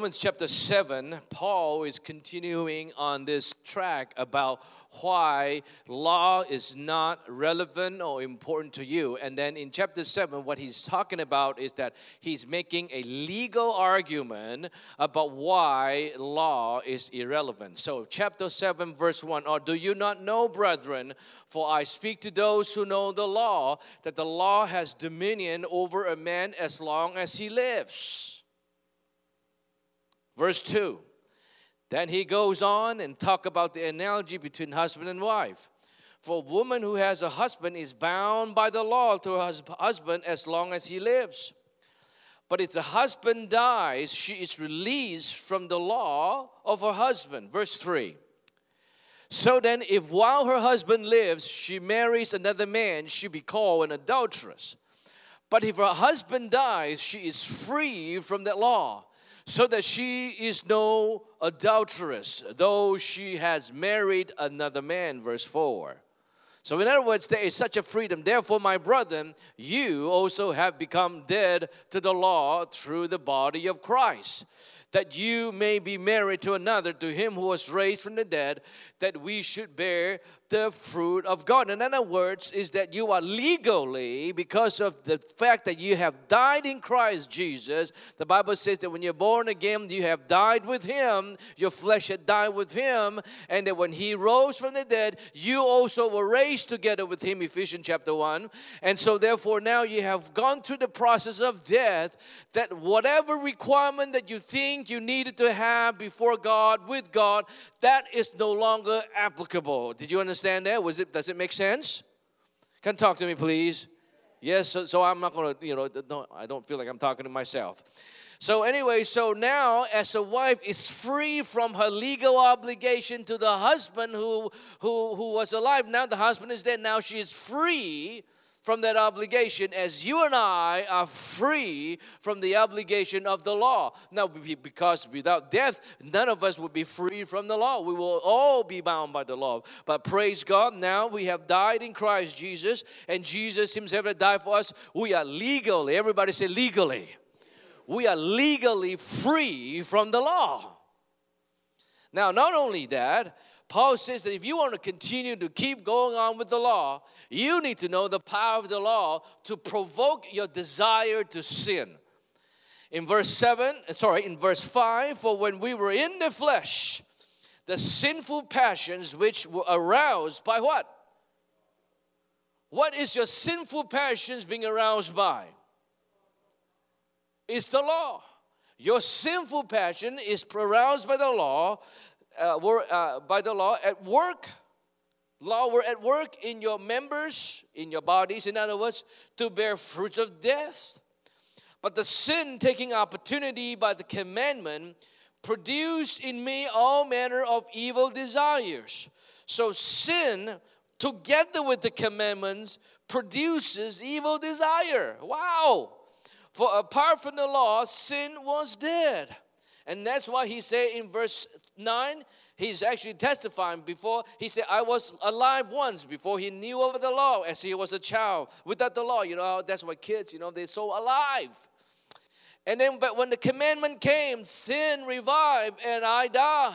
Romans chapter 7, Paul is continuing on this track about why law is not relevant or important to you. And then in chapter 7, what he's talking about is that he's making a legal argument about why law is irrelevant. So, chapter 7, verse 1 Or do you not know, brethren, for I speak to those who know the law, that the law has dominion over a man as long as he lives? Verse 2. Then he goes on and talk about the analogy between husband and wife. For a woman who has a husband is bound by the law to her husband as long as he lives. But if the husband dies, she is released from the law of her husband. Verse 3. So then, if while her husband lives, she marries another man, she be called an adulteress. But if her husband dies, she is free from that law so that she is no adulteress, though she has married another man. Verse 4. So, in other words, there is such a freedom. Therefore, my brethren, you also have become dead to the law through the body of Christ, that you may be married to another, to him who was raised from the dead, that we should bear the fruit of God. In other words, is that you are legally, because of the fact that you have died in Christ Jesus, the Bible says that when you're born again, you have died with Him, your flesh had died with Him, and that when He rose from the dead, you also were raised together with Him, Ephesians chapter 1. And so, therefore, now you have gone through the process of death, that whatever requirement that you think you needed to have before God, with God, that is no longer applicable. Did you understand that? Was it? Does it make sense? Can talk to me, please? Yes. So, so I'm not gonna, you know, don't, I don't feel like I'm talking to myself. So anyway, so now as a wife is free from her legal obligation to the husband who who who was alive. Now the husband is dead. Now she is free from that obligation as you and I are free from the obligation of the law. Now, because without death, none of us would be free from the law. We will all be bound by the law. But praise God, now we have died in Christ Jesus, and Jesus Himself had died for us. We are legally, everybody say legally. We are legally free from the law. Now, not only that, Paul says that if you want to continue to keep going on with the law, you need to know the power of the law to provoke your desire to sin. In verse 7, sorry, in verse 5, for when we were in the flesh, the sinful passions which were aroused by what? What is your sinful passions being aroused by? It's the law. Your sinful passion is aroused by the law uh, were uh, by the law at work. Law were at work in your members, in your bodies, in other words, to bear fruits of death. But the sin taking opportunity by the commandment produced in me all manner of evil desires. So sin, together with the commandments, produces evil desire. Wow! For apart from the law, sin was dead. And that's why he said in verse 9, he's actually testifying before. He said, I was alive once before he knew of the law as he was a child. Without the law, you know, that's why kids, you know, they're so alive. And then, but when the commandment came, sin revived and I died.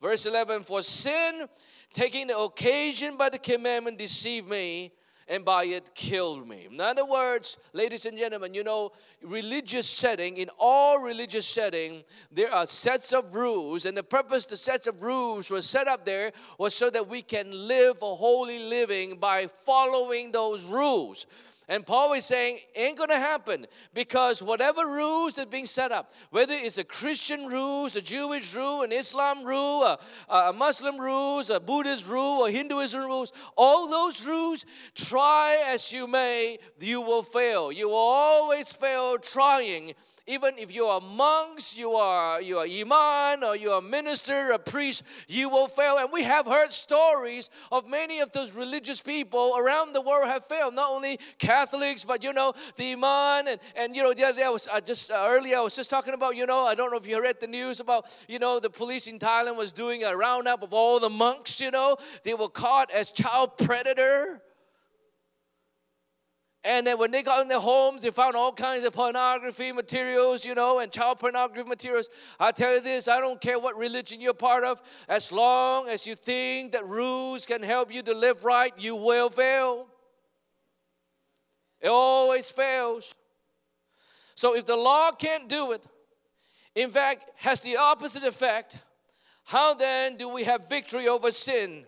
Verse 11, for sin, taking the occasion by the commandment, deceived me and by it killed me. In other words, ladies and gentlemen, you know, religious setting, in all religious setting, there are sets of rules, and the purpose the sets of rules were set up there was so that we can live a holy living by following those rules. And Paul is saying, ain't gonna happen because whatever rules are being set up, whether it's a Christian rules, a Jewish rule, an Islam rule, a, a Muslim rules, a Buddhist rule, a Hinduism rules, all those rules, try as you may, you will fail. You will always fail trying even if you are monks, you are you are imam or you are minister, a priest, you will fail. And we have heard stories of many of those religious people around the world have failed. Not only Catholics, but you know the imam and and you know the other day I was I just uh, earlier I was just talking about you know I don't know if you read the news about you know the police in Thailand was doing a roundup of all the monks. You know they were caught as child predator And then when they got in their homes, they found all kinds of pornography materials, you know, and child pornography materials. I tell you this I don't care what religion you're part of, as long as you think that rules can help you to live right, you will fail. It always fails. So if the law can't do it, in fact, has the opposite effect, how then do we have victory over sin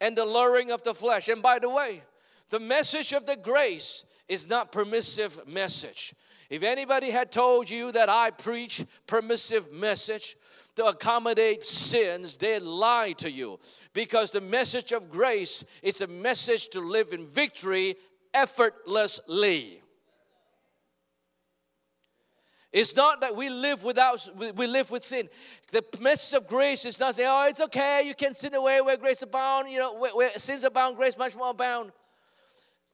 and the luring of the flesh? And by the way, the message of the grace is not permissive message. If anybody had told you that I preach permissive message to accommodate sins, they lie to you. Because the message of grace is a message to live in victory effortlessly. It's not that we live without, we live with sin. The message of grace is not saying, oh, it's okay, you can sin away where grace abound, you know, where, where sins abound, grace much more abound.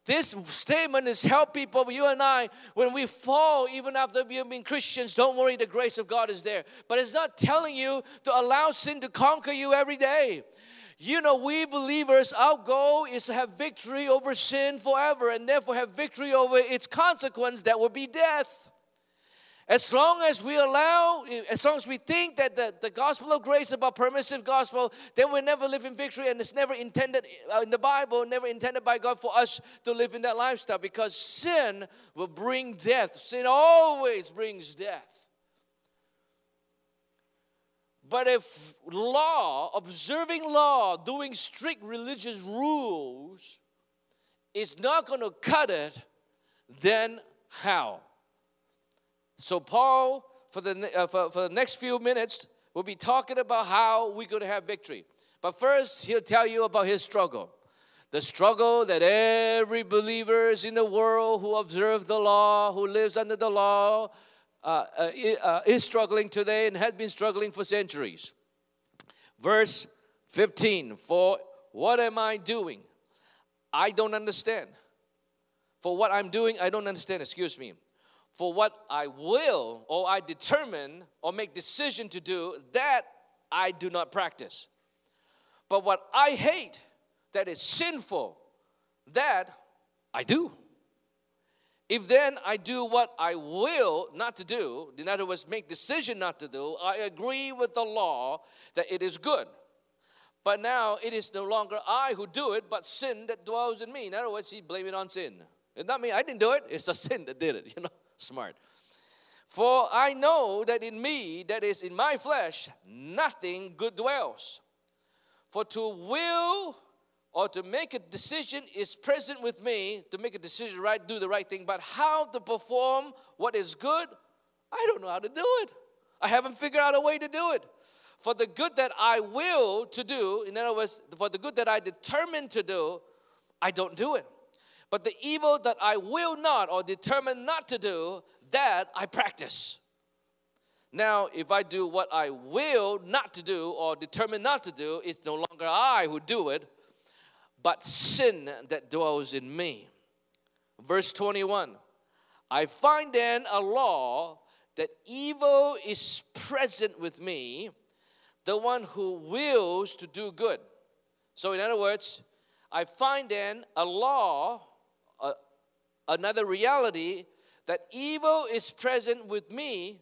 This statement is help people, you and I, when we fall, even after we've been Christians, don't worry, the grace of God is there. But it's not telling you to allow sin to conquer you every day. You know, we believers, our goal is to have victory over sin forever and therefore have victory over its consequence that will be death. As long as we allow, as long as we think that the, the gospel of grace is about permissive gospel, then we never live in victory, and it's never intended uh, in the Bible, never intended by God for us to live in that lifestyle because sin will bring death. Sin always brings death. But if law, observing law, doing strict religious rules is not going to cut it, then how? So, Paul, for the, uh, for, for the next few minutes, will be talking about how we're going to have victory. But first, he'll tell you about his struggle. The struggle that every believer in the world who observes the law, who lives under the law, uh, uh, uh, is struggling today and has been struggling for centuries. Verse 15 For what am I doing? I don't understand. For what I'm doing, I don't understand. Excuse me. For what I will or I determine or make decision to do, that I do not practice. But what I hate, that is sinful, that I do. If then I do what I will not to do, in other words, make decision not to do, I agree with the law that it is good. But now it is no longer I who do it, but sin that dwells in me. In other words, he blame it on sin. It's not me, I didn't do it, it's the sin that did it, you know. Smart. For I know that in me, that is in my flesh, nothing good dwells. For to will or to make a decision is present with me to make a decision right do the right thing but how to perform what is good i don't know how to do it i haven't figured out a way to do it for the good that i will to do in other words for the good that i determine to do i don't do it but the evil that i will not or determine not to do that i practice now, if I do what I will not to do or determine not to do, it's no longer I who do it, but sin that dwells in me. Verse 21 I find then a law that evil is present with me, the one who wills to do good. So, in other words, I find then a law, another reality, that evil is present with me,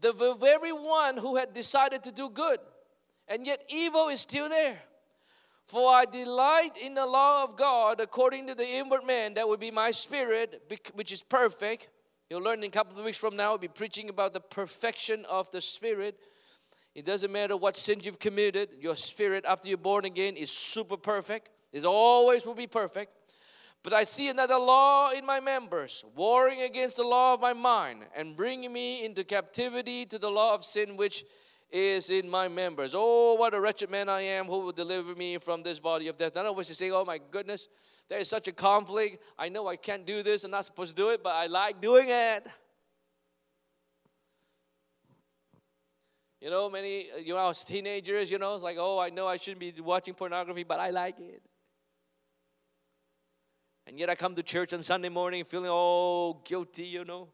the very one who had decided to do good. And yet, evil is still there. For I delight in the law of God according to the inward man. That would be my spirit, which is perfect. You'll learn in a couple of weeks from now, I'll be preaching about the perfection of the spirit. It doesn't matter what sin you've committed, your spirit after you're born again is super perfect. It always will be perfect. But I see another law in my members, warring against the law of my mind and bringing me into captivity to the law of sin, which is in my members. Oh, what a wretched man I am. Who will deliver me from this body of death? None of us is saying, Oh my goodness, there is such a conflict. I know I can't do this. I'm not supposed to do it, but I like doing it. You know, many, you know, as teenagers, you know, it's like, oh, I know I shouldn't be watching pornography, but I like it. And yet I come to church on Sunday morning feeling all guilty, you know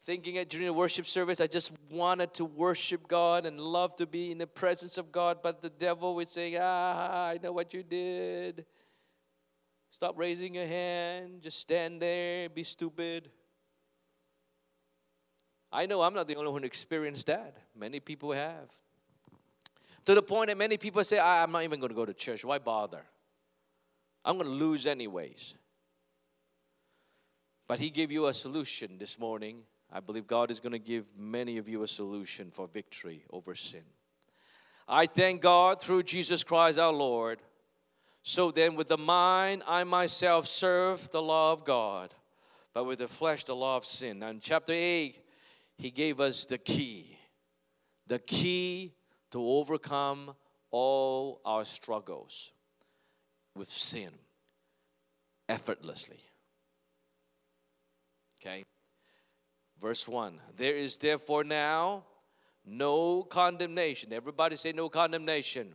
thinking during the worship service, I just wanted to worship God and love to be in the presence of God, but the devil was saying, Ah, I know what you did. Stop raising your hand. Just stand there, be stupid. I know I'm not the only one who experienced that. Many people have. To the point that many people say, I'm not even going to go to church. Why bother? I'm going to lose anyways. But He gave you a solution this morning. I believe God is going to give many of you a solution for victory over sin. I thank God through Jesus Christ our Lord. So then, with the mind, I myself serve the law of God, but with the flesh, the law of sin. Now, in chapter 8, he gave us the key the key to overcome all our struggles with sin effortlessly. Okay? Verse 1 There is therefore now no condemnation. Everybody say no condemnation.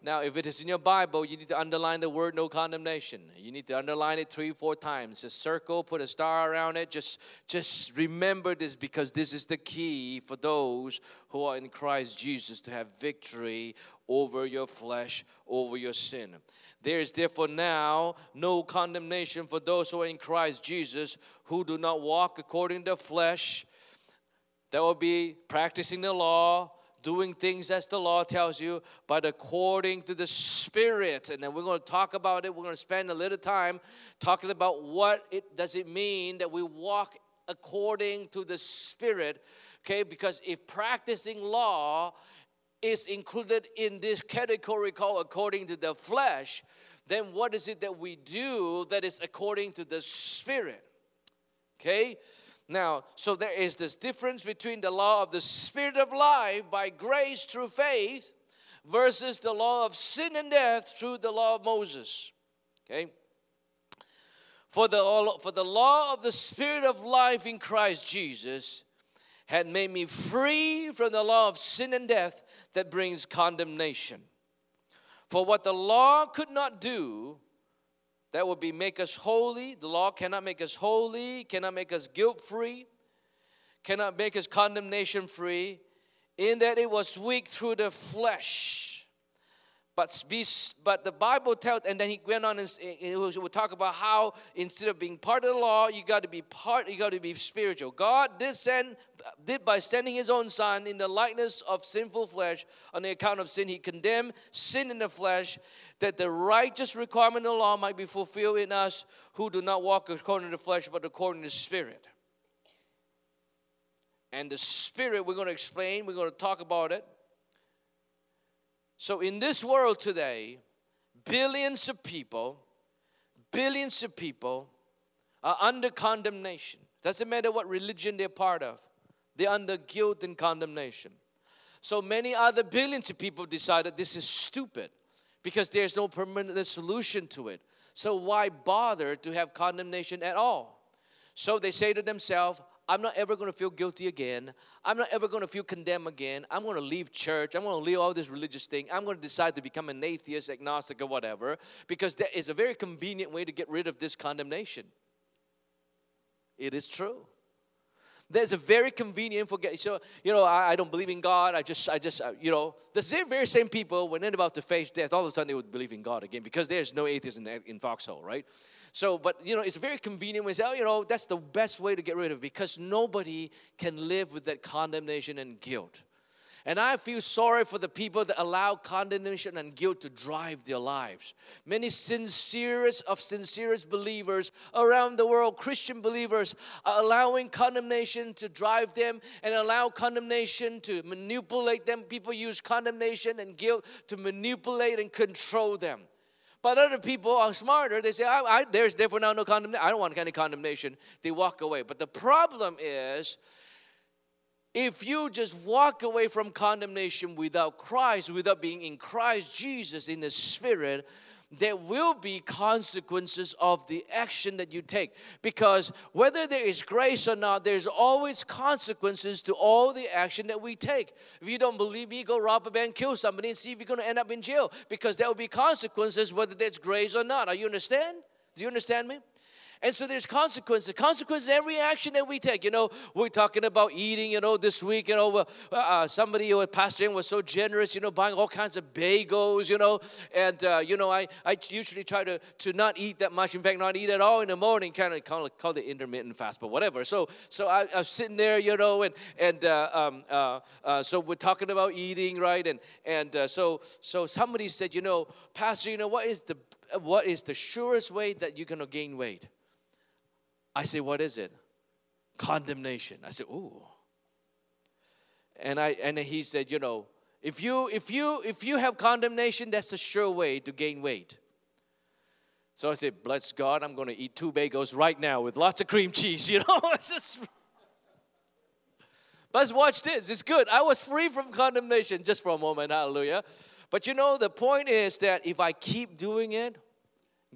Now, if it is in your Bible, you need to underline the word no condemnation. You need to underline it three, four times. A circle, put a star around it. Just, just remember this because this is the key for those who are in Christ Jesus to have victory over your flesh, over your sin. There is therefore now no condemnation for those who are in Christ Jesus who do not walk according to flesh. That will be practicing the law, doing things as the law tells you, but according to the Spirit. And then we're going to talk about it. We're going to spend a little time talking about what it does it mean that we walk according to the Spirit. Okay, because if practicing law is included in this category called according to the flesh, then what is it that we do that is according to the Spirit? Okay? Now, so there is this difference between the law of the Spirit of life by grace through faith versus the law of sin and death through the law of Moses. Okay? For the, for the law of the Spirit of life in Christ Jesus had made me free from the law of sin and death that brings condemnation. For what the law could not do, that would be make us holy. The law cannot make us holy, cannot make us guilt free, cannot make us condemnation free, in that it was weak through the flesh. But, be, but the Bible tells, and then he went on and he would talk about how instead of being part of the law, you got to be part, you got to be spiritual. God did send, did by sending his own son in the likeness of sinful flesh on the account of sin, he condemned sin in the flesh that the righteous requirement of the law might be fulfilled in us who do not walk according to the flesh but according to the Spirit. And the Spirit, we're going to explain, we're going to talk about it. So, in this world today, billions of people, billions of people are under condemnation. Doesn't matter what religion they're part of, they're under guilt and condemnation. So many other billions of people decided this is stupid because there's no permanent solution to it. So why bother to have condemnation at all? So they say to themselves, I'm not ever going to feel guilty again. I'm not ever going to feel condemned again. I'm going to leave church. I'm going to leave all this religious thing. I'm going to decide to become an atheist, agnostic, or whatever, because that is a very convenient way to get rid of this condemnation. It is true. There's a very convenient forget. So you know, I, I, don't believe in God. I just, I just, uh, you know, the same, very same people when they're about to face death, all of a sudden they would believe in God again because there's no atheists in, in Foxhole, right? So, but you know, it's very convenient when say, oh, you know, that's the best way to get rid of it because nobody can live with that condemnation and guilt. And I feel sorry for the people that allow condemnation and guilt to drive their lives. Many sincerest of sincerest believers around the world, Christian believers, are allowing condemnation to drive them and allow condemnation to manipulate them. People use condemnation and guilt to manipulate and control them. But other people are smarter. They say, I, I, there's therefore now no condemnation. I don't want any condemnation. They walk away. But the problem is, if you just walk away from condemnation without Christ, without being in Christ Jesus in the Spirit, there will be consequences of the action that you take. Because whether there is grace or not, there's always consequences to all the action that we take. If you don't believe me, go rob a bank, kill somebody, and see if you're going to end up in jail. Because there will be consequences whether there's grace or not. Are you understand? Do you understand me? And so there's consequences. Consequences every action that we take. You know, we're talking about eating. You know, this week, you know, uh, uh, somebody was pastoring was so generous. You know, buying all kinds of bagels. You know, and uh, you know, I, I usually try to to not eat that much. In fact, not eat at all in the morning. Kind of call call it intermittent fast, but whatever. So so I, am sitting there, you know, and and uh, um, uh, uh, so we're talking about eating, right? And and so so somebody said, you know, Pastor, you know, what is the what is the surest way that you're gonna gain weight? I say, What is it? Condemnation. I said, Ooh. And I and he said, you know, if you if you if you have condemnation, that's a sure way to gain weight. So I said, bless God, I'm gonna eat two bagels right now with lots of cream cheese, you know. it's just but watch this, it's good. I was free from condemnation just for a moment, hallelujah. But you know, the point is that if I keep doing it,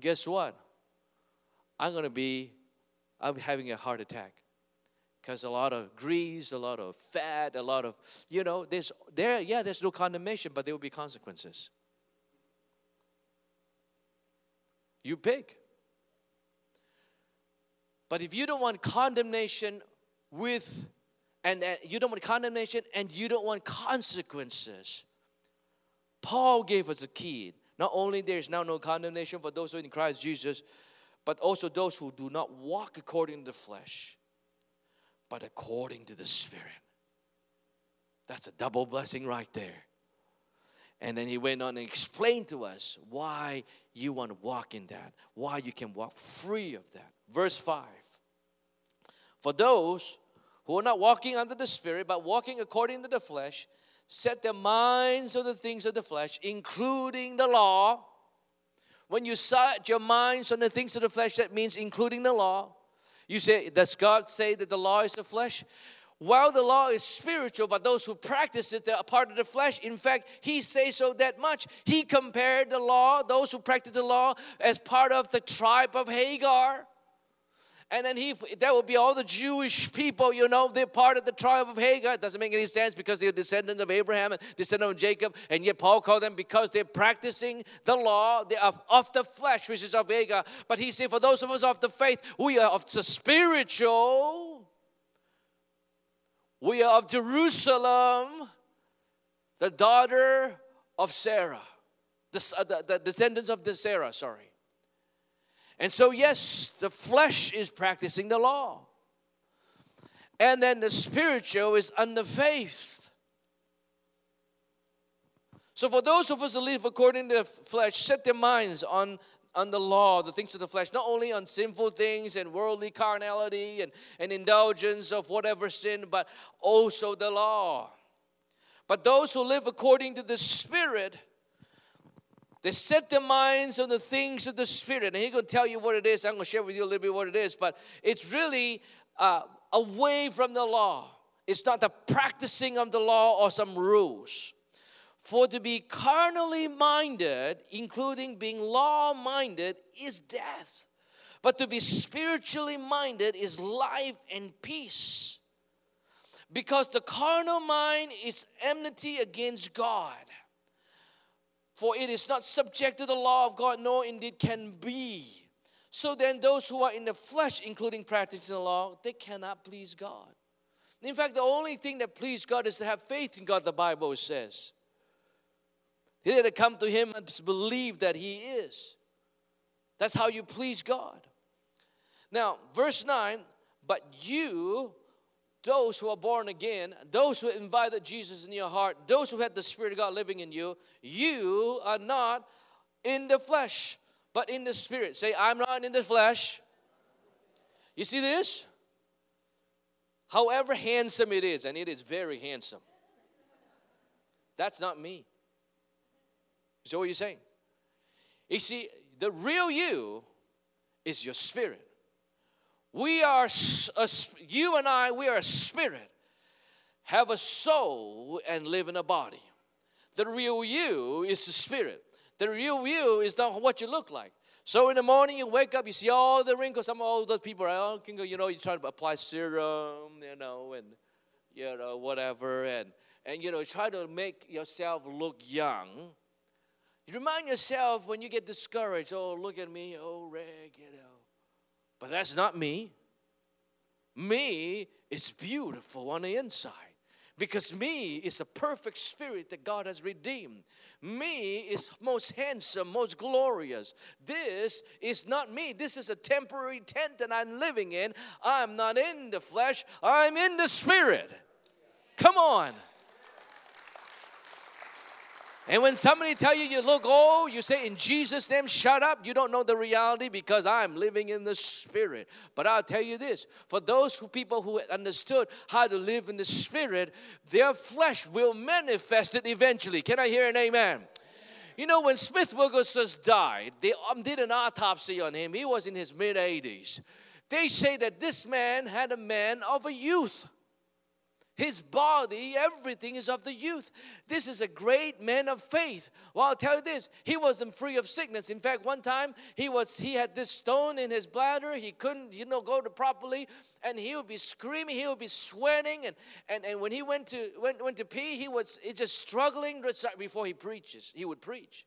guess what? I'm gonna be I'm having a heart attack because a lot of grease, a lot of fat, a lot of, you know, there's there, yeah, there's no condemnation, but there will be consequences. You pick. But if you don't want condemnation with, and, and you don't want condemnation and you don't want consequences, Paul gave us a key. Not only there is now no condemnation for those who are in Christ Jesus, but also those who do not walk according to the flesh, but according to the Spirit. That's a double blessing right there. And then he went on and explained to us why you want to walk in that, why you can walk free of that. Verse 5 For those who are not walking under the Spirit, but walking according to the flesh, set their minds on the things of the flesh, including the law when you set your minds on the things of the flesh, that means including the law. You say, Does God say that the law is the flesh? While the law is spiritual, but those who practice it, they are part of the flesh. In fact, he says so that much. He compared the law, those who practice the law, as part of the tribe of Hagar. And then he, that would be all the Jewish people, you know, they're part of the tribe of Hagar. It doesn't make any sense because they're descendants of Abraham and descendant of Jacob. And yet Paul called them because they're practicing the law are of the flesh, which is of Hagar. But he said, for those of us of the faith, we are of the spiritual. We are of Jerusalem, the daughter of Sarah, the, uh, the, the descendants of the Sarah, sorry. And so, yes, the flesh is practicing the law. And then the spiritual is under faith. So, for those of us who live according to the flesh, set their minds on, on the law, the things of the flesh, not only on sinful things and worldly carnality and, and indulgence of whatever sin, but also the law. But those who live according to the Spirit, they set their minds on the things of the Spirit. And He's going to tell you what it is. I'm going to share with you a little bit what it is. But it's really uh, away from the law. It's not the practicing of the law or some rules. For to be carnally minded, including being law minded, is death. But to be spiritually minded is life and peace. Because the carnal mind is enmity against God. For it is not subject to the law of God, nor indeed can be. So then, those who are in the flesh, including practicing the law, they cannot please God. In fact, the only thing that pleases God is to have faith in God, the Bible says. They had to come to Him and believe that He is. That's how you please God. Now, verse 9, but you those who are born again, those who invited Jesus in your heart, those who had the Spirit of God living in you, you are not in the flesh, but in the Spirit. Say, I'm not in the flesh. You see this? However handsome it is, and it is very handsome, that's not me. So, what are you saying? You see, the real you is your spirit. We are, a, you and I, we are a spirit, have a soul, and live in a body. The real you is the spirit. The real you is not what you look like. So in the morning you wake up, you see all the wrinkles. Some of those people are, you know, you try to apply serum, you know, and you know whatever, and and you know try to make yourself look young. You remind yourself when you get discouraged. Oh, look at me, oh Rick, you know But that's not me. Me is beautiful on the inside because me is a perfect spirit that God has redeemed. Me is most handsome, most glorious. This is not me. This is a temporary tent that I'm living in. I'm not in the flesh, I'm in the spirit. Come on. And when somebody tell you you look old, you say in Jesus' name, shut up. You don't know the reality because I'm living in the spirit. But I'll tell you this: for those who, people who understood how to live in the spirit, their flesh will manifest it eventually. Can I hear an amen? You know, when Smith Wigglesworth died, they um, did an autopsy on him. He was in his mid 80s. They say that this man had a man of a youth. His body, everything is of the youth. This is a great man of faith. Well, I'll tell you this, he wasn't free of sickness. In fact, one time he was he had this stone in his bladder. He couldn't, you know, go to properly, and he would be screaming, he would be sweating, and and, and when he went to went, went to pee, he was just struggling before he preaches. He would preach.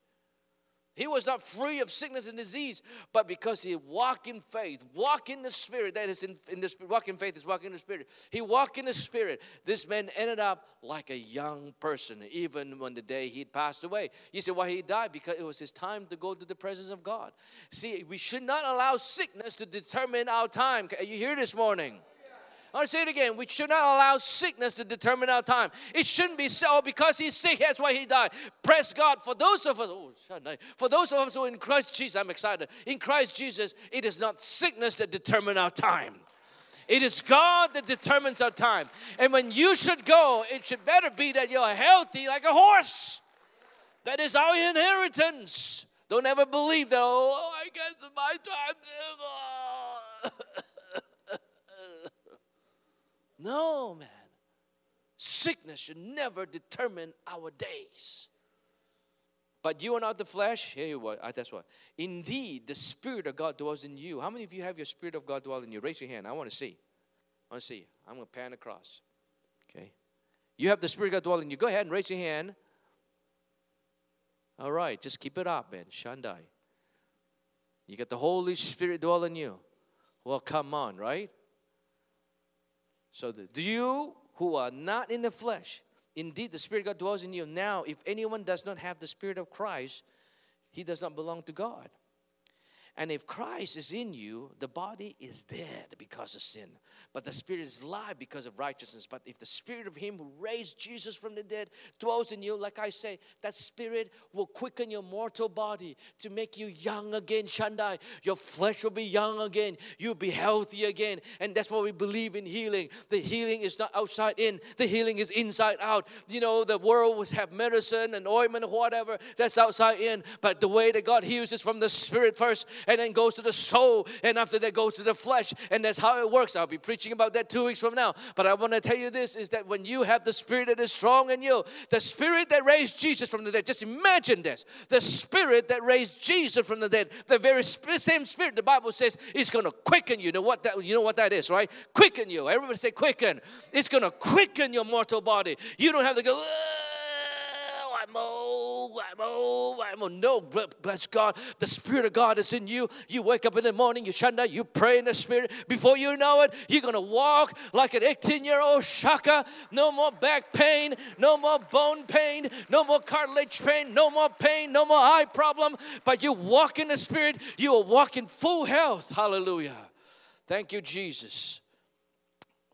He was not free of sickness and disease, but because he walked in faith, walk in the spirit. That is in, in the. Walk in faith is walking in the spirit. He walked in the spirit. This man ended up like a young person, even when the day he'd passed away. You say why he died? Because it was his time to go to the presence of God. See, we should not allow sickness to determine our time. Are you here this morning? I want to say it again. We should not allow sickness to determine our time. It shouldn't be so because he's sick, that's why he died. Praise God. For those of us, oh, for those of us who are in Christ Jesus, I'm excited. In Christ Jesus, it is not sickness that determine our time. It is God that determines our time. And when you should go, it should better be that you're healthy like a horse. That is our inheritance. Don't ever believe that, oh, I guess my time. No, man. Sickness should never determine our days. But you are not the flesh. Here you are. That's what. Indeed, the Spirit of God dwells in you. How many of you have your Spirit of God dwell in you? Raise your hand. I want to see. I want to see. I'm going to pan across. Okay. You have the Spirit of God dwelling in you. Go ahead and raise your hand. All right. Just keep it up, man. Shandai. You got the Holy Spirit dwelling in you. Well, come on, right? So, do you who are not in the flesh, indeed the Spirit of God dwells in you. Now, if anyone does not have the Spirit of Christ, he does not belong to God. And if Christ is in you, the body is dead because of sin, but the spirit is alive because of righteousness. But if the spirit of him who raised Jesus from the dead dwells in you, like I say, that spirit will quicken your mortal body to make you young again, Shandai. Your flesh will be young again. You'll be healthy again. And that's why we believe in healing. The healing is not outside in, the healing is inside out. You know, the world will have medicine and ointment or whatever that's outside in, but the way that God heals is from the spirit first and then goes to the soul, and after that goes to the flesh, and that's how it works. I'll be preaching about that two weeks from now. But I want to tell you this is that when you have the spirit that is strong in you, the spirit that raised Jesus from the dead, just imagine this the spirit that raised Jesus from the dead, the very same spirit the Bible says is going to quicken you. You know what that you know what that is, right? Quicken you. Everybody say quicken. It's going to quicken your mortal body. You don't have to go. I'm old, I'm old, I'm old. No, bless God. The Spirit of God is in you. You wake up in the morning, you shanda, you pray in the Spirit. Before you know it, you're going to walk like an 18 year old shaka. No more back pain, no more bone pain, no more cartilage pain, no more pain, no more eye problem. But you walk in the Spirit, you will walk in full health. Hallelujah. Thank you, Jesus.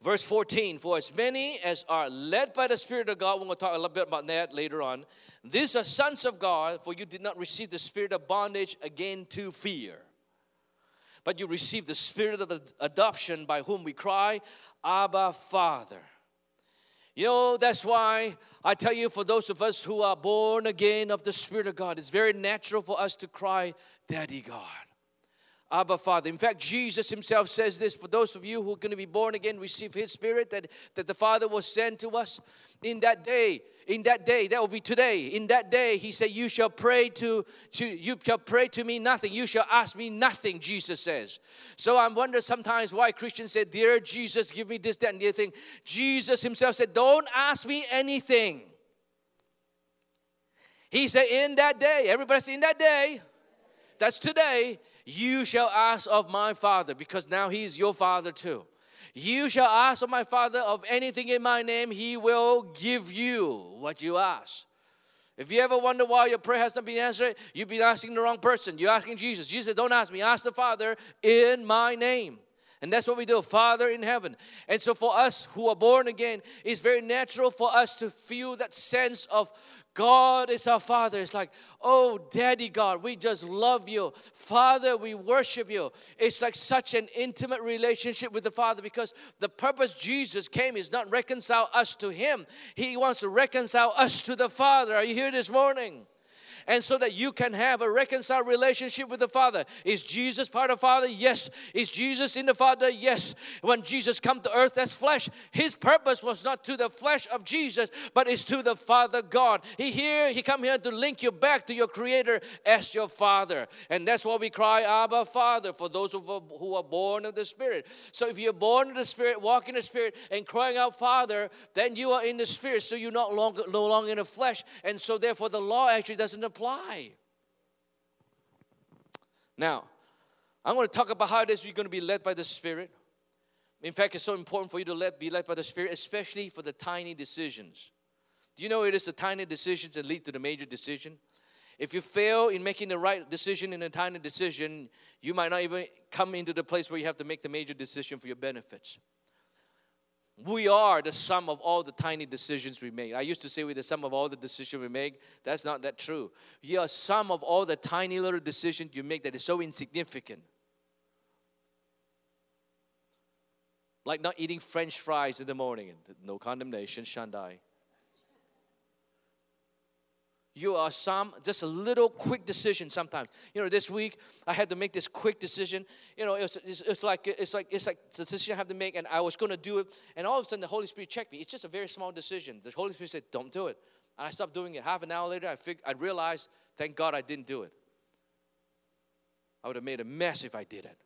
Verse 14, for as many as are led by the Spirit of God, we're going to talk a little bit about that later on. These are sons of God, for you did not receive the spirit of bondage again to fear, but you received the spirit of adoption by whom we cry, Abba, Father. You know, that's why I tell you, for those of us who are born again of the Spirit of God, it's very natural for us to cry, Daddy God. Abba Father. In fact, Jesus Himself says this for those of you who are going to be born again, receive His Spirit that, that the Father will send to us in that day. In that day, that will be today. In that day, He said, You shall pray to, to you shall pray to me nothing. You shall ask me nothing, Jesus says. So I'm wondering sometimes why Christians say, Dear Jesus, give me this, that, and the other thing. Jesus Himself said, Don't ask me anything. He said, In that day, everybody say, In that day, that's today you shall ask of my Father, because now He is your Father too. You shall ask of my Father of anything in my name, He will give you what you ask. If you ever wonder why your prayer has not been answered, you've been asking the wrong person. You're asking Jesus. Jesus Don't ask me, ask the Father in my name. And that's what we do, Father in heaven. And so, for us who are born again, it's very natural for us to feel that sense of God is our Father. It's like, oh, Daddy God, we just love you. Father, we worship you. It's like such an intimate relationship with the Father because the purpose Jesus came is not reconcile us to Him, He wants to reconcile us to the Father. Are you here this morning? And so that you can have a reconciled relationship with the Father. Is Jesus part of Father? Yes. Is Jesus in the Father? Yes. When Jesus come to earth as flesh, his purpose was not to the flesh of Jesus, but is to the Father God. He here, he come here to link you back to your Creator as your Father, and that's why we cry, Abba, Father, for those who are born of the Spirit. So if you're born of the Spirit, walk in the Spirit, and crying out, Father, then you are in the Spirit. So you're not longer no longer in the flesh, and so therefore the law actually doesn't apply. Now, I'm going to talk about how it is you're going to be led by the Spirit. In fact, it's so important for you to let, be led by the Spirit, especially for the tiny decisions. Do you know it is the tiny decisions that lead to the major decision? If you fail in making the right decision in a tiny decision, you might not even come into the place where you have to make the major decision for your benefits. We are the sum of all the tiny decisions we make. I used to say we're the sum of all the decisions we make. That's not that true. You are sum of all the tiny little decisions you make that is so insignificant. Like not eating French fries in the morning. No condemnation, Shandai. You are some, just a little quick decision sometimes. You know, this week I had to make this quick decision. You know, it's, it's, it's like it's like it's like the decision I have to make, and I was going to do it, and all of a sudden the Holy Spirit checked me. It's just a very small decision. The Holy Spirit said, "Don't do it," and I stopped doing it. Half an hour later, I fig- I realized, thank God I didn't do it. I would have made a mess if I did it.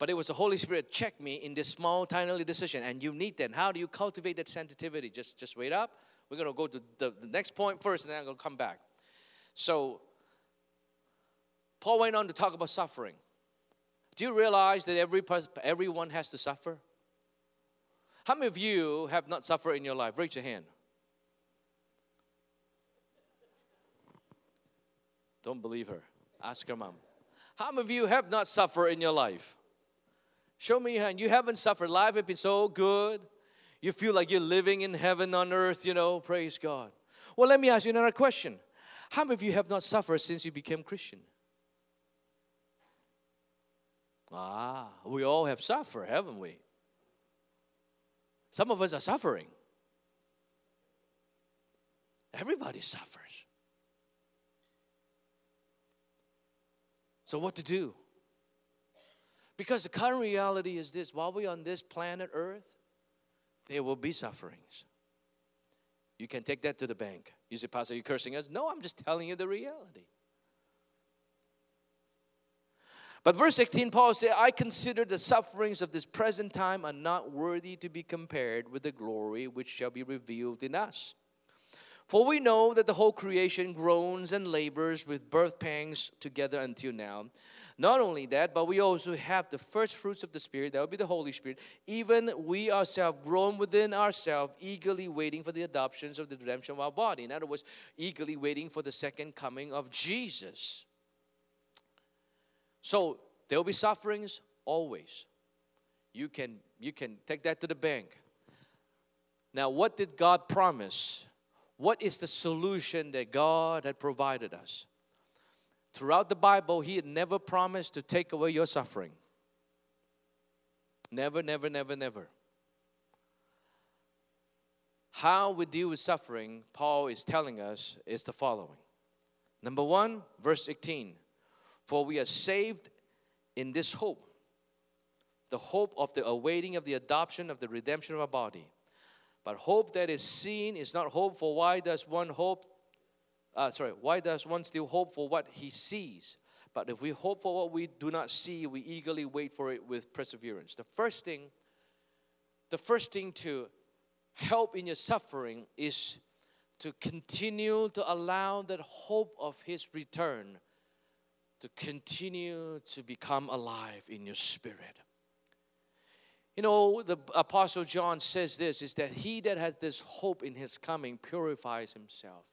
But it was the Holy Spirit checked me in this small, tiny decision, and you need that. How do you cultivate that sensitivity? Just just wait up we're going to go to the, the next point first, and then I'm going to come back. So, Paul went on to talk about suffering. Do you realize that every everyone has to suffer? How many of you have not suffered in your life? Raise your hand. Don't believe her. Ask her mom. How many of you have not suffered in your life? Show me your hand. You haven't suffered. Life has been so good. You feel like you're living in heaven on earth, you know, praise God. Well, let me ask you another question. How many of you have not suffered since you became Christian? Ah, we all have suffered, haven't we? Some of us are suffering. Everybody suffers. So, what to do? Because the current reality is this while we're on this planet Earth, there will be sufferings. You can take that to the bank. You say, Pastor, you're you cursing us? No, I'm just telling you the reality. But verse 18, Paul said, I consider the sufferings of this present time are not worthy to be compared with the glory which shall be revealed in us. For we know that the whole creation groans and labors with birth pangs together until now. Not only that, but we also have the first fruits of the Spirit, that would be the Holy Spirit. Even we ourselves groan within ourselves, eagerly waiting for the adoptions of the redemption of our body. In other words, eagerly waiting for the second coming of Jesus. So there will be sufferings always. You can you can take that to the bank. Now, what did God promise? What is the solution that God had provided us? Throughout the Bible, He had never promised to take away your suffering. Never, never, never, never. How we deal with suffering, Paul is telling us, is the following. Number one, verse 18 For we are saved in this hope, the hope of the awaiting of the adoption of the redemption of our body. But hope that is seen is not hope, for why does one hope uh, sorry, why does one still hope for what he sees? But if we hope for what we do not see, we eagerly wait for it with perseverance. The first thing, the first thing to help in your suffering is to continue to allow that hope of his return to continue to become alive in your spirit. You know, the Apostle John says this is that he that has this hope in his coming purifies himself.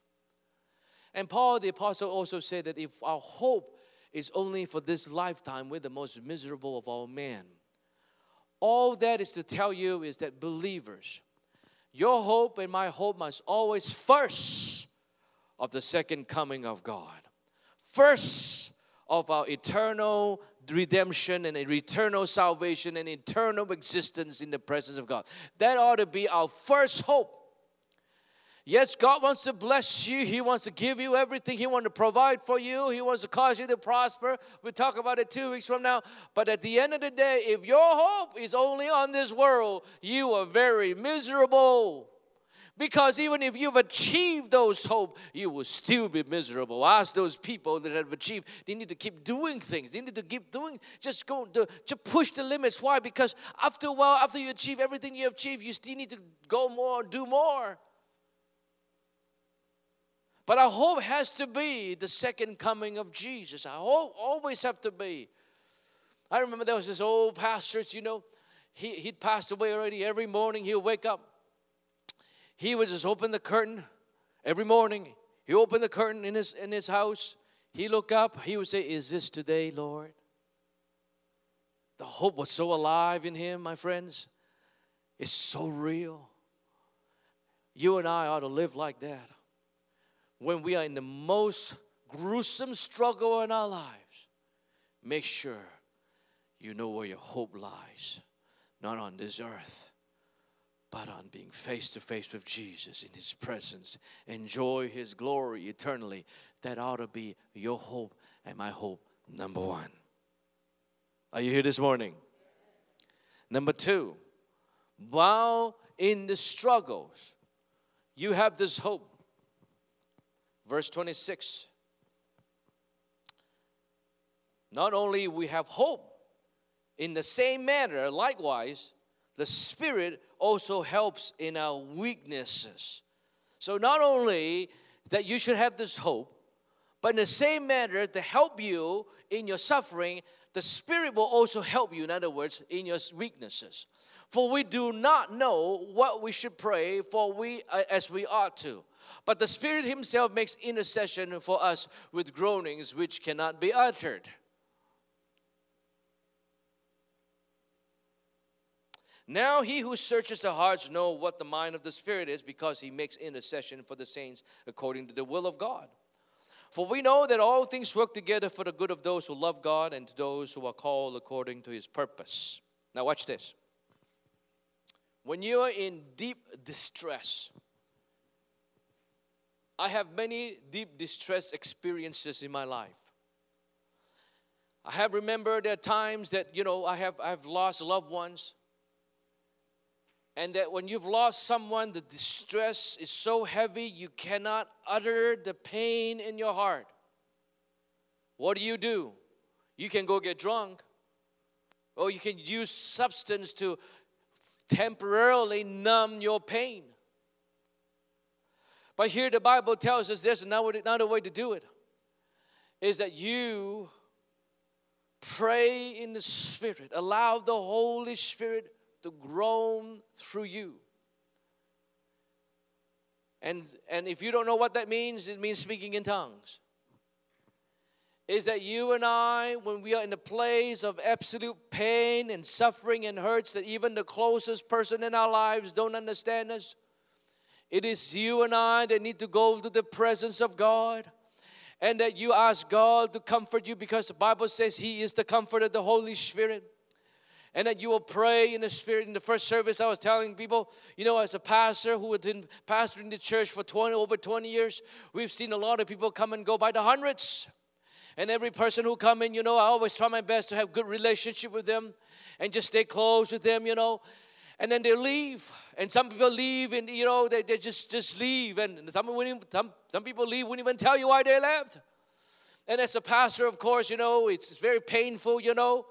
And Paul the Apostle also said that if our hope is only for this lifetime, we're the most miserable of all men. All that is to tell you is that believers, your hope and my hope must always first of the second coming of God. First of our eternal redemption and eternal salvation and eternal existence in the presence of God. That ought to be our first hope. Yes, God wants to bless you. He wants to give you everything. He wants to provide for you. He wants to cause you to prosper. We'll talk about it two weeks from now. But at the end of the day, if your hope is only on this world, you are very miserable. Because even if you've achieved those hope, you will still be miserable. Ask those people that have achieved, they need to keep doing things. They need to keep doing, just go to, push the limits. Why? Because after a while, after you achieve everything you have achieved, you still need to go more, do more. But our hope has to be the second coming of Jesus. Our hope always have to be. I remember there was this old pastor, you know, he, he'd passed away already. Every morning he'd wake up he would just open the curtain every morning. He opened the curtain in his in his house. He look up. He would say, "Is this today, Lord?" The hope was so alive in him, my friends. It's so real. You and I ought to live like that. When we are in the most gruesome struggle in our lives, make sure you know where your hope lies, not on this earth but on being face to face with Jesus in His presence, enjoy His glory eternally. That ought to be your hope and my hope, number one. Are you here this morning? Number two, while in the struggles, you have this hope. Verse 26. Not only we have hope, in the same manner, likewise, the Spirit also helps in our weaknesses. So, not only that you should have this hope, but in the same manner, to help you in your suffering, the Spirit will also help you, in other words, in your weaknesses. For we do not know what we should pray for we uh, as we ought to. But the Spirit Himself makes intercession for us with groanings which cannot be uttered. Now he who searches the hearts know what the mind of the Spirit is because he makes intercession for the saints according to the will of God. For we know that all things work together for the good of those who love God and those who are called according to his purpose. Now watch this. When you are in deep distress, I have many deep distress experiences in my life. I have remembered at times that you know I have I've lost loved ones and that when you've lost someone, the distress is so heavy you cannot utter the pain in your heart. What do you do? You can go get drunk, or you can use substance to temporarily numb your pain. But here the Bible tells us there's another, way to do it is that you pray in the Spirit, allow the Holy Spirit to groan through you. And, and if you don't know what that means, it means speaking in tongues. Is that you and I, when we are in a place of absolute pain and suffering and hurts that even the closest person in our lives don't understand us, it is you and I that need to go to the presence of God and that you ask God to comfort you because the Bible says He is the comforter, the Holy Spirit and that you will pray in the spirit. In the first service, I was telling people, you know, as a pastor who had been pastoring the church for 20 over 20 years, we've seen a lot of people come and go by the hundreds. And every person who come in, you know, I always try my best to have good relationship with them and just stay close with them, you know. And then they leave, and some people leave, and you know they, they just just leave, and some, some some people leave wouldn't even tell you why they left. And as a pastor, of course, you know it's very painful, you know.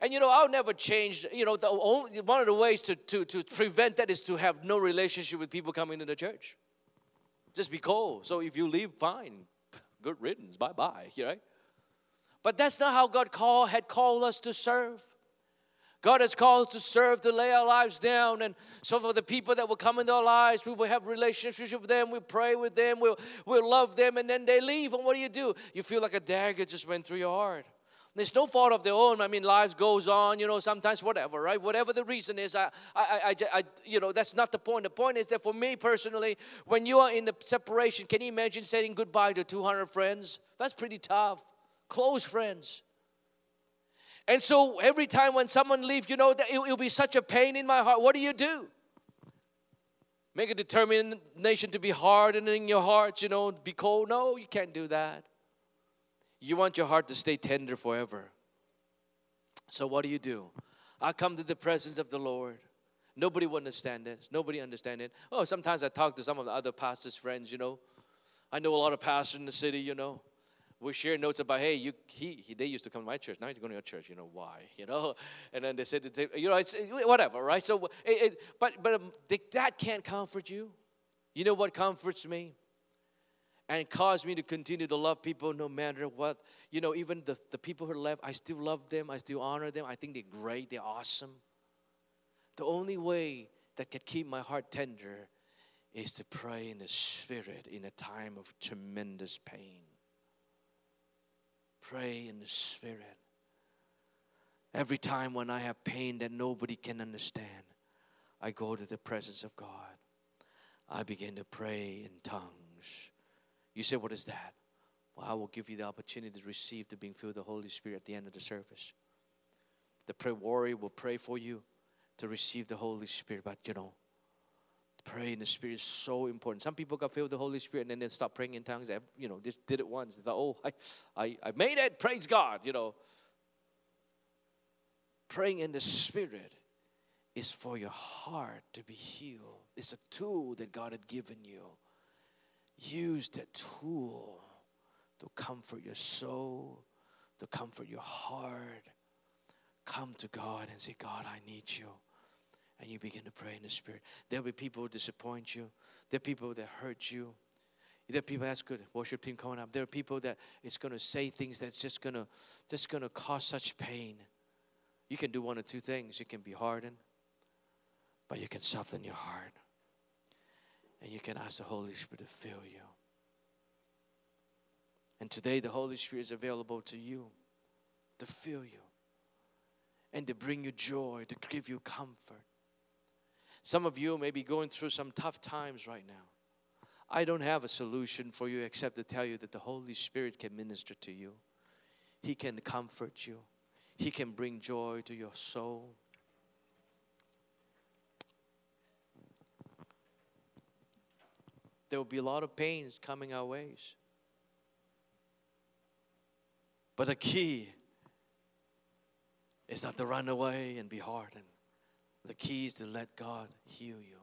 And you know, I'll never change. You know, the only, one of the ways to, to, to prevent that is to have no relationship with people coming to the church. Just be cold. So if you leave, fine. Good riddance. Bye bye. Right? But that's not how God call, had called us to serve. God has called us to serve, to lay our lives down. And so for the people that will come into our lives, we will have relationships with them, we pray with them, we'll, we'll love them, and then they leave. And what do you do? You feel like a dagger just went through your heart. There's no fault of their own. I mean, life goes on, you know, sometimes whatever, right? Whatever the reason is, I, I, I, I, you know, that's not the point. The point is that for me personally, when you are in the separation, can you imagine saying goodbye to 200 friends? That's pretty tough. Close friends. And so every time when someone leaves, you know, that it, will be such a pain in my heart. What do you do? Make a determination to be hardened in your heart, you know, be cold. No, you can't do that. You want your heart to stay tender forever. So what do you do? I come to the presence of the Lord. Nobody will understand this. Nobody understand it. Oh, sometimes I talk to some of the other pastors' friends, you know. I know a lot of pastors in the city, you know we share notes about hey you he, he, they used to come to my church now you're going to your church you know why you know and then they said you know it's whatever right so it, it, but but um, that can't comfort you you know what comforts me and cause me to continue to love people no matter what you know even the, the people who left i still love them i still honor them i think they're great they're awesome the only way that can keep my heart tender is to pray in the spirit in a time of tremendous pain pray in the Spirit. Every time when I have pain that nobody can understand, I go to the presence of God. I begin to pray in tongues. You say, What is that? Well, I will give you the opportunity to receive the being filled with the Holy Spirit at the end of the service. The prayer warrior will pray for you to receive the Holy Spirit, but you know, Pray in the Spirit is so important. Some people got filled with the Holy Spirit and then they stop praying in tongues. They, you know, just did it once. They thought, oh, I, I, I made it. Praise God. You know, praying in the Spirit is for your heart to be healed. It's a tool that God had given you. Use that tool to comfort your soul, to comfort your heart. Come to God and say, God, I need you and you begin to pray in the Spirit. There'll be people who disappoint you. There are people that hurt you. There are people that's good. Worship team coming up. There are people that it's going to say things that's just going to just going to cause such pain. You can do one of two things. You can be hardened, but you can soften your heart, and you can ask the Holy Spirit to fill you. And today, the Holy Spirit is available to you to fill you and to bring you joy, to give you comfort. Some of you may be going through some tough times right now. I don't have a solution for you except to tell you that the Holy Spirit can minister to you. He can comfort you. He can bring joy to your soul. There will be a lot of pains coming our ways. But the key is not to run away and be hardened. The key is to let God heal you.